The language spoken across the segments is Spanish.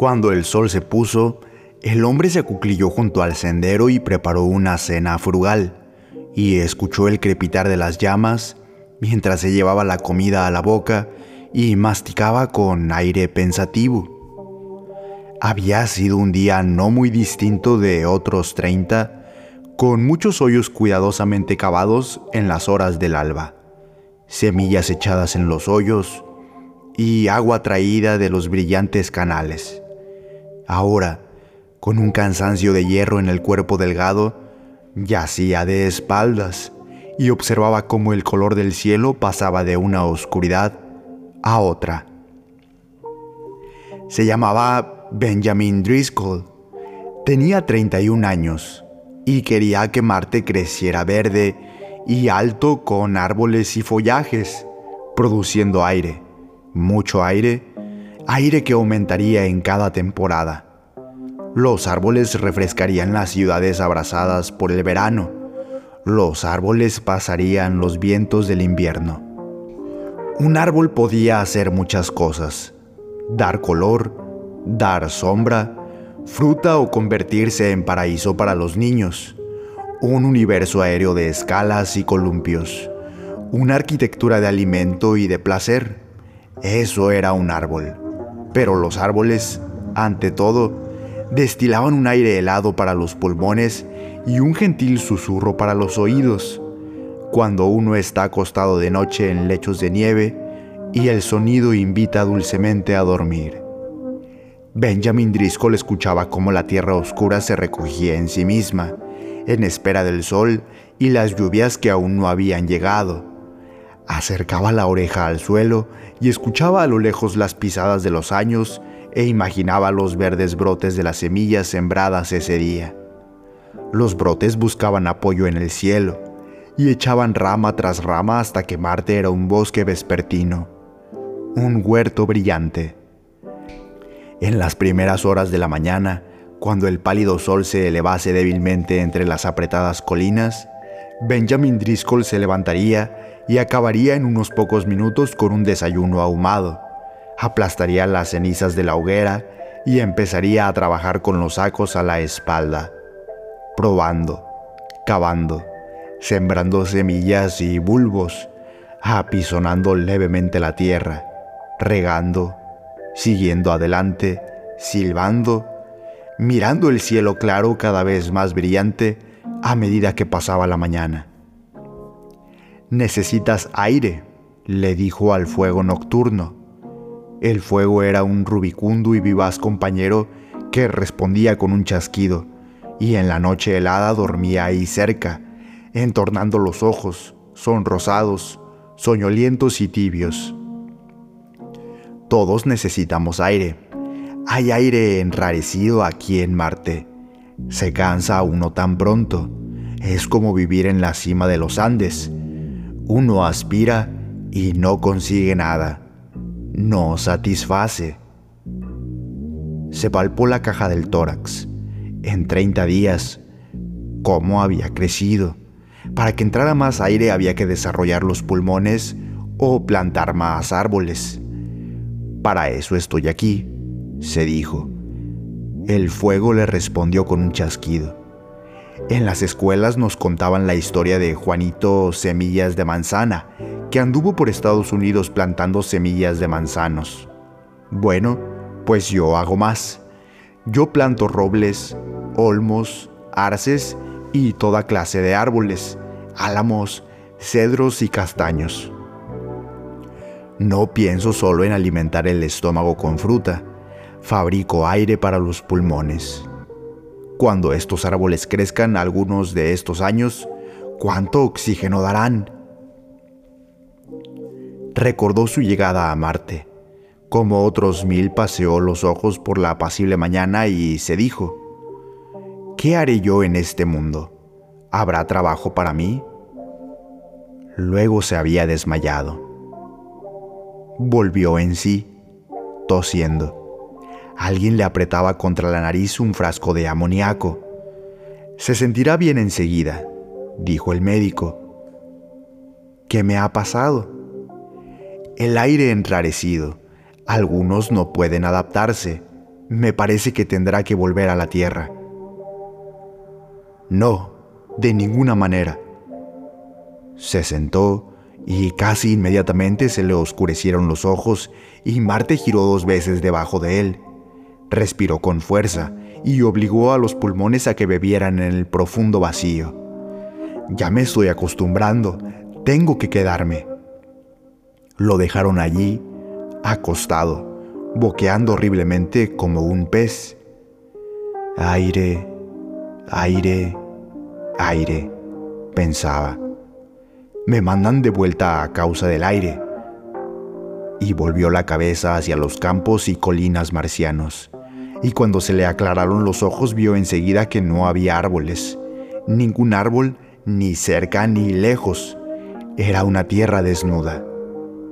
Cuando el sol se puso, el hombre se acuclilló junto al sendero y preparó una cena frugal, y escuchó el crepitar de las llamas mientras se llevaba la comida a la boca y masticaba con aire pensativo. Había sido un día no muy distinto de otros treinta, con muchos hoyos cuidadosamente cavados en las horas del alba, semillas echadas en los hoyos y agua traída de los brillantes canales. Ahora, con un cansancio de hierro en el cuerpo delgado, yacía de espaldas y observaba cómo el color del cielo pasaba de una oscuridad a otra. Se llamaba Benjamin Driscoll. Tenía 31 años y quería que Marte creciera verde y alto con árboles y follajes, produciendo aire, mucho aire aire que aumentaría en cada temporada. Los árboles refrescarían las ciudades abrazadas por el verano. Los árboles pasarían los vientos del invierno. Un árbol podía hacer muchas cosas. Dar color, dar sombra, fruta o convertirse en paraíso para los niños. Un universo aéreo de escalas y columpios. Una arquitectura de alimento y de placer. Eso era un árbol. Pero los árboles, ante todo, destilaban un aire helado para los pulmones y un gentil susurro para los oídos, cuando uno está acostado de noche en lechos de nieve y el sonido invita dulcemente a dormir. Benjamin Driscoll escuchaba cómo la tierra oscura se recogía en sí misma, en espera del sol y las lluvias que aún no habían llegado. Acercaba la oreja al suelo y escuchaba a lo lejos las pisadas de los años e imaginaba los verdes brotes de las semillas sembradas ese día. Los brotes buscaban apoyo en el cielo y echaban rama tras rama hasta que Marte era un bosque vespertino, un huerto brillante. En las primeras horas de la mañana, cuando el pálido sol se elevase débilmente entre las apretadas colinas, Benjamin Driscoll se levantaría y acabaría en unos pocos minutos con un desayuno ahumado. Aplastaría las cenizas de la hoguera y empezaría a trabajar con los sacos a la espalda, probando, cavando, sembrando semillas y bulbos, apisonando levemente la tierra, regando, siguiendo adelante, silbando, mirando el cielo claro cada vez más brillante, a medida que pasaba la mañana. Necesitas aire, le dijo al fuego nocturno. El fuego era un rubicundo y vivaz compañero que respondía con un chasquido, y en la noche helada dormía ahí cerca, entornando los ojos, sonrosados, soñolientos y tibios. Todos necesitamos aire. Hay aire enrarecido aquí en Marte. Se cansa uno tan pronto. Es como vivir en la cima de los Andes. Uno aspira y no consigue nada. No satisface. Se palpó la caja del tórax. En 30 días, ¿cómo había crecido? Para que entrara más aire había que desarrollar los pulmones o plantar más árboles. Para eso estoy aquí, se dijo. El fuego le respondió con un chasquido. En las escuelas nos contaban la historia de Juanito Semillas de Manzana, que anduvo por Estados Unidos plantando semillas de manzanos. Bueno, pues yo hago más. Yo planto robles, olmos, arces y toda clase de árboles, álamos, cedros y castaños. No pienso solo en alimentar el estómago con fruta, fabrico aire para los pulmones. Cuando estos árboles crezcan algunos de estos años, ¿cuánto oxígeno darán? Recordó su llegada a Marte. Como otros mil paseó los ojos por la apacible mañana y se dijo, ¿qué haré yo en este mundo? ¿Habrá trabajo para mí? Luego se había desmayado. Volvió en sí, tosiendo. Alguien le apretaba contra la nariz un frasco de amoníaco. Se sentirá bien enseguida, dijo el médico. ¿Qué me ha pasado? El aire enrarecido. Algunos no pueden adaptarse. me parece que tendrá que volver a la tierra. No, de ninguna manera. Se sentó y casi inmediatamente se le oscurecieron los ojos y Marte giró dos veces debajo de él. Respiró con fuerza y obligó a los pulmones a que bebieran en el profundo vacío. Ya me estoy acostumbrando, tengo que quedarme. Lo dejaron allí, acostado, boqueando horriblemente como un pez. Aire, aire, aire, pensaba. Me mandan de vuelta a causa del aire. Y volvió la cabeza hacia los campos y colinas marcianos. Y cuando se le aclararon los ojos vio enseguida que no había árboles. Ningún árbol, ni cerca ni lejos. Era una tierra desnuda,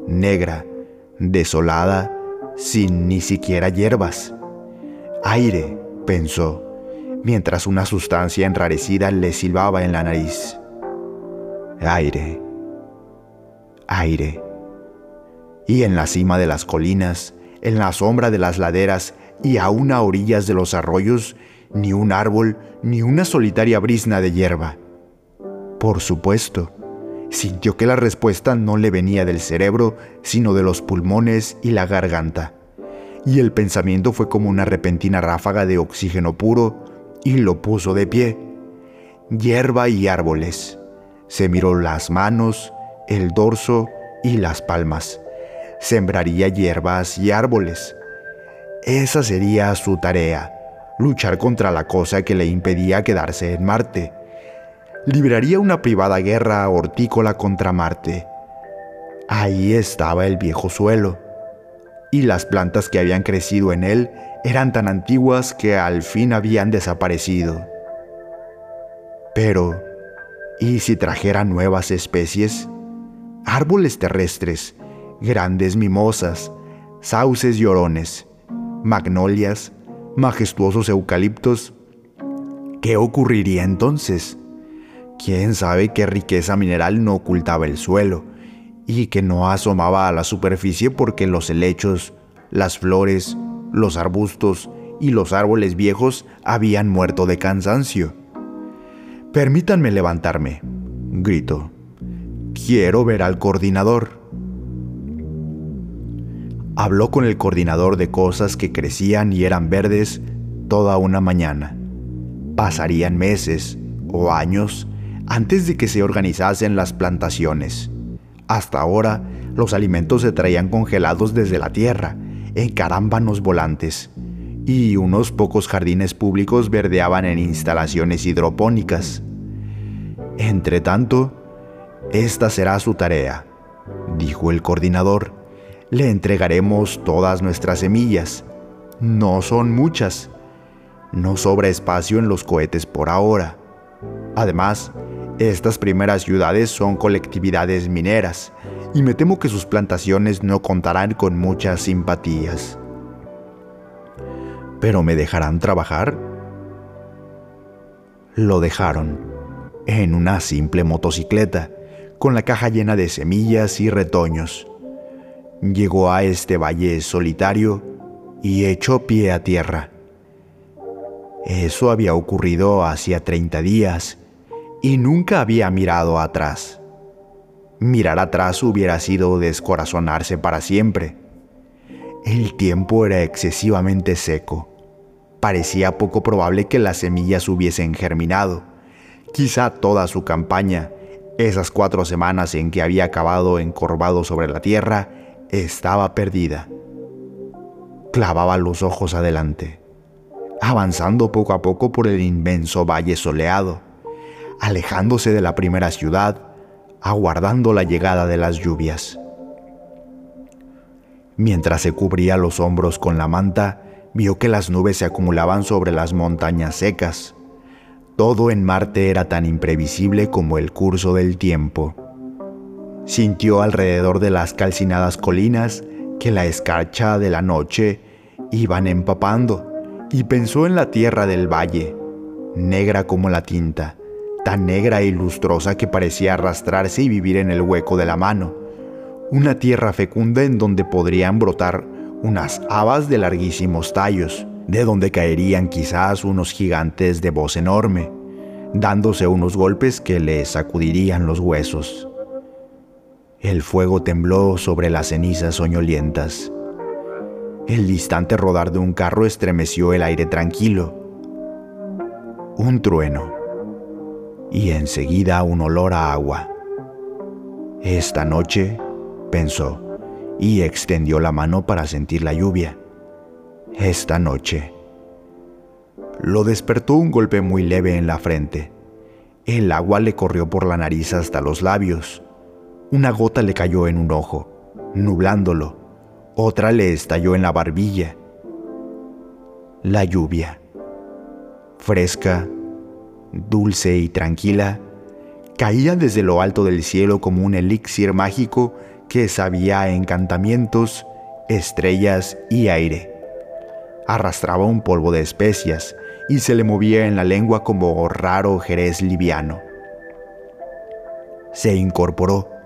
negra, desolada sin ni siquiera hierbas. Aire, pensó, mientras una sustancia enrarecida le silbaba en la nariz. Aire, aire. Y en la cima de las colinas, en la sombra de las laderas y aún a orillas de los arroyos, ni un árbol, ni una solitaria brisna de hierba. Por supuesto, sintió que la respuesta no le venía del cerebro, sino de los pulmones y la garganta. Y el pensamiento fue como una repentina ráfaga de oxígeno puro y lo puso de pie. Hierba y árboles. Se miró las manos, el dorso y las palmas. Sembraría hierbas y árboles. Esa sería su tarea, luchar contra la cosa que le impedía quedarse en Marte libraría una privada guerra hortícola contra Marte. Ahí estaba el viejo suelo, y las plantas que habían crecido en él eran tan antiguas que al fin habían desaparecido. Pero, ¿y si trajera nuevas especies? Árboles terrestres, grandes mimosas, sauces llorones, magnolias, majestuosos eucaliptos. ¿Qué ocurriría entonces? quién sabe qué riqueza mineral no ocultaba el suelo y que no asomaba a la superficie porque los helechos, las flores, los arbustos y los árboles viejos habían muerto de cansancio. Permítanme levantarme, gritó. Quiero ver al coordinador. Habló con el coordinador de cosas que crecían y eran verdes toda una mañana. Pasarían meses o años antes de que se organizasen las plantaciones. Hasta ahora, los alimentos se traían congelados desde la tierra, en carámbanos volantes, y unos pocos jardines públicos verdeaban en instalaciones hidropónicas. Entre tanto, esta será su tarea, dijo el coordinador. Le entregaremos todas nuestras semillas. No son muchas. No sobra espacio en los cohetes por ahora. Además, estas primeras ciudades son colectividades mineras y me temo que sus plantaciones no contarán con muchas simpatías. ¿Pero me dejarán trabajar? Lo dejaron, en una simple motocicleta, con la caja llena de semillas y retoños. Llegó a este valle solitario y echó pie a tierra. Eso había ocurrido hacía 30 días y nunca había mirado atrás. Mirar atrás hubiera sido descorazonarse para siempre. El tiempo era excesivamente seco. Parecía poco probable que las semillas hubiesen germinado. Quizá toda su campaña, esas cuatro semanas en que había acabado encorvado sobre la tierra, estaba perdida. Clavaba los ojos adelante, avanzando poco a poco por el inmenso valle soleado alejándose de la primera ciudad, aguardando la llegada de las lluvias. Mientras se cubría los hombros con la manta, vio que las nubes se acumulaban sobre las montañas secas. Todo en Marte era tan imprevisible como el curso del tiempo. Sintió alrededor de las calcinadas colinas que la escarcha de la noche iban empapando y pensó en la tierra del valle, negra como la tinta, tan negra y lustrosa que parecía arrastrarse y vivir en el hueco de la mano, una tierra fecunda en donde podrían brotar unas habas de larguísimos tallos, de donde caerían quizás unos gigantes de voz enorme, dándose unos golpes que le sacudirían los huesos. El fuego tembló sobre las cenizas soñolientas. El distante rodar de un carro estremeció el aire tranquilo. Un trueno. Y enseguida un olor a agua. Esta noche, pensó, y extendió la mano para sentir la lluvia. Esta noche. Lo despertó un golpe muy leve en la frente. El agua le corrió por la nariz hasta los labios. Una gota le cayó en un ojo, nublándolo. Otra le estalló en la barbilla. La lluvia, fresca, dulce y tranquila, caía desde lo alto del cielo como un elixir mágico que sabía encantamientos, estrellas y aire. Arrastraba un polvo de especias y se le movía en la lengua como raro jerez liviano. Se incorporó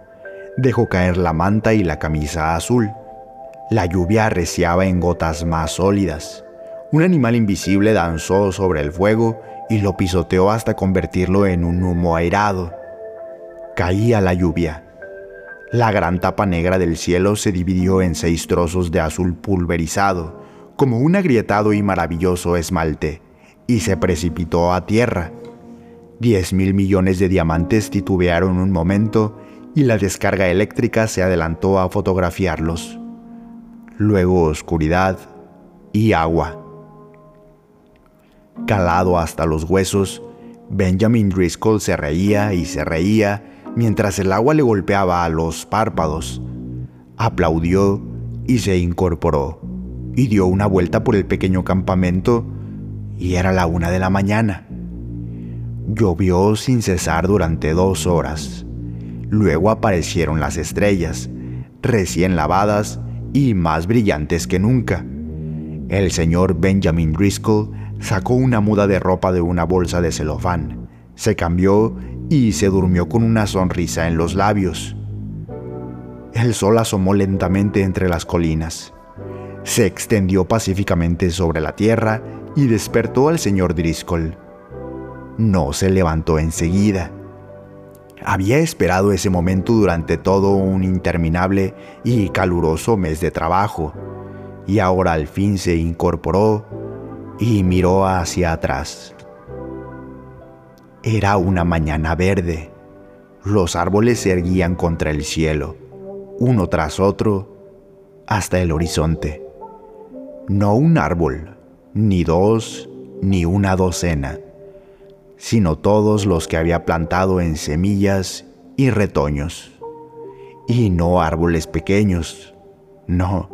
dejó caer la manta y la camisa azul. La lluvia arreciaba en gotas más sólidas. Un animal invisible danzó sobre el fuego y lo pisoteó hasta convertirlo en un humo airado. Caía la lluvia. La gran tapa negra del cielo se dividió en seis trozos de azul pulverizado, como un agrietado y maravilloso esmalte, y se precipitó a tierra. Diez mil millones de diamantes titubearon un momento y la descarga eléctrica se adelantó a fotografiarlos. Luego oscuridad y agua. Calado hasta los huesos, Benjamin Driscoll se reía y se reía mientras el agua le golpeaba a los párpados. Aplaudió y se incorporó y dio una vuelta por el pequeño campamento y era la una de la mañana. Llovió sin cesar durante dos horas. Luego aparecieron las estrellas, recién lavadas y más brillantes que nunca. El señor Benjamin Driscoll sacó una muda de ropa de una bolsa de celofán, se cambió y se durmió con una sonrisa en los labios. El sol asomó lentamente entre las colinas. Se extendió pacíficamente sobre la tierra y despertó al señor Driscoll. No se levantó enseguida había esperado ese momento durante todo un interminable y caluroso mes de trabajo, y ahora al fin se incorporó y miró hacia atrás. Era una mañana verde. Los árboles se erguían contra el cielo, uno tras otro, hasta el horizonte. No un árbol, ni dos, ni una docena sino todos los que había plantado en semillas y retoños. Y no árboles pequeños, no,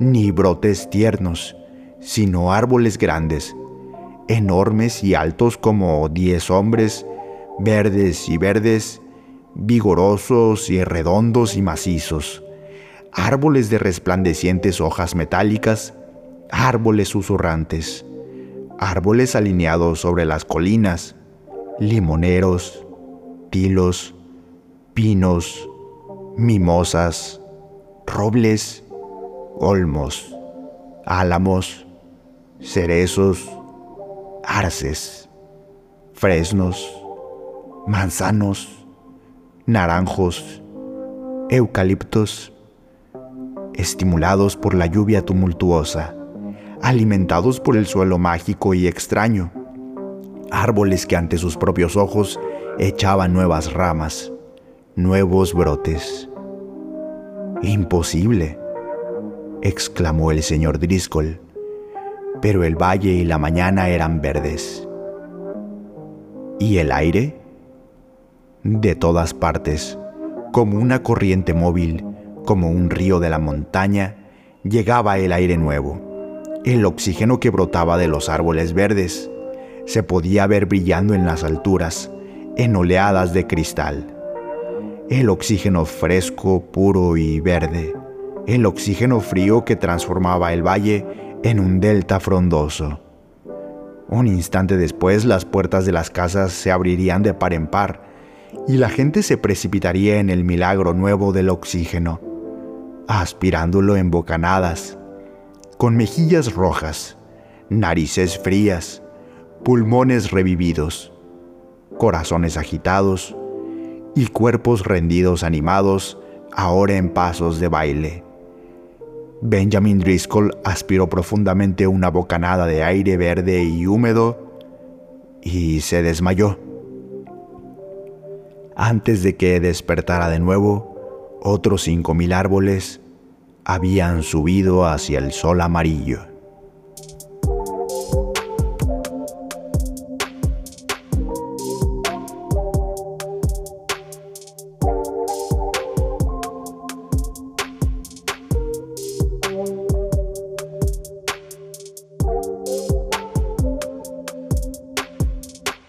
ni brotes tiernos, sino árboles grandes, enormes y altos como diez hombres, verdes y verdes, vigorosos y redondos y macizos, árboles de resplandecientes hojas metálicas, árboles susurrantes, árboles alineados sobre las colinas, limoneros, tilos, pinos, mimosas, robles, olmos, álamos, cerezos, arces, fresnos, manzanos, naranjos, eucaliptos, estimulados por la lluvia tumultuosa, alimentados por el suelo mágico y extraño, árboles que ante sus propios ojos echaban nuevas ramas, nuevos brotes. Imposible, exclamó el señor Driscoll, pero el valle y la mañana eran verdes. ¿Y el aire? De todas partes, como una corriente móvil, como un río de la montaña, llegaba el aire nuevo, el oxígeno que brotaba de los árboles verdes, se podía ver brillando en las alturas, en oleadas de cristal. El oxígeno fresco, puro y verde. El oxígeno frío que transformaba el valle en un delta frondoso. Un instante después las puertas de las casas se abrirían de par en par y la gente se precipitaría en el milagro nuevo del oxígeno, aspirándolo en bocanadas, con mejillas rojas, narices frías, pulmones revividos, corazones agitados y cuerpos rendidos animados ahora en pasos de baile. Benjamin Driscoll aspiró profundamente una bocanada de aire verde y húmedo y se desmayó. Antes de que despertara de nuevo, otros cinco mil árboles habían subido hacia el sol amarillo.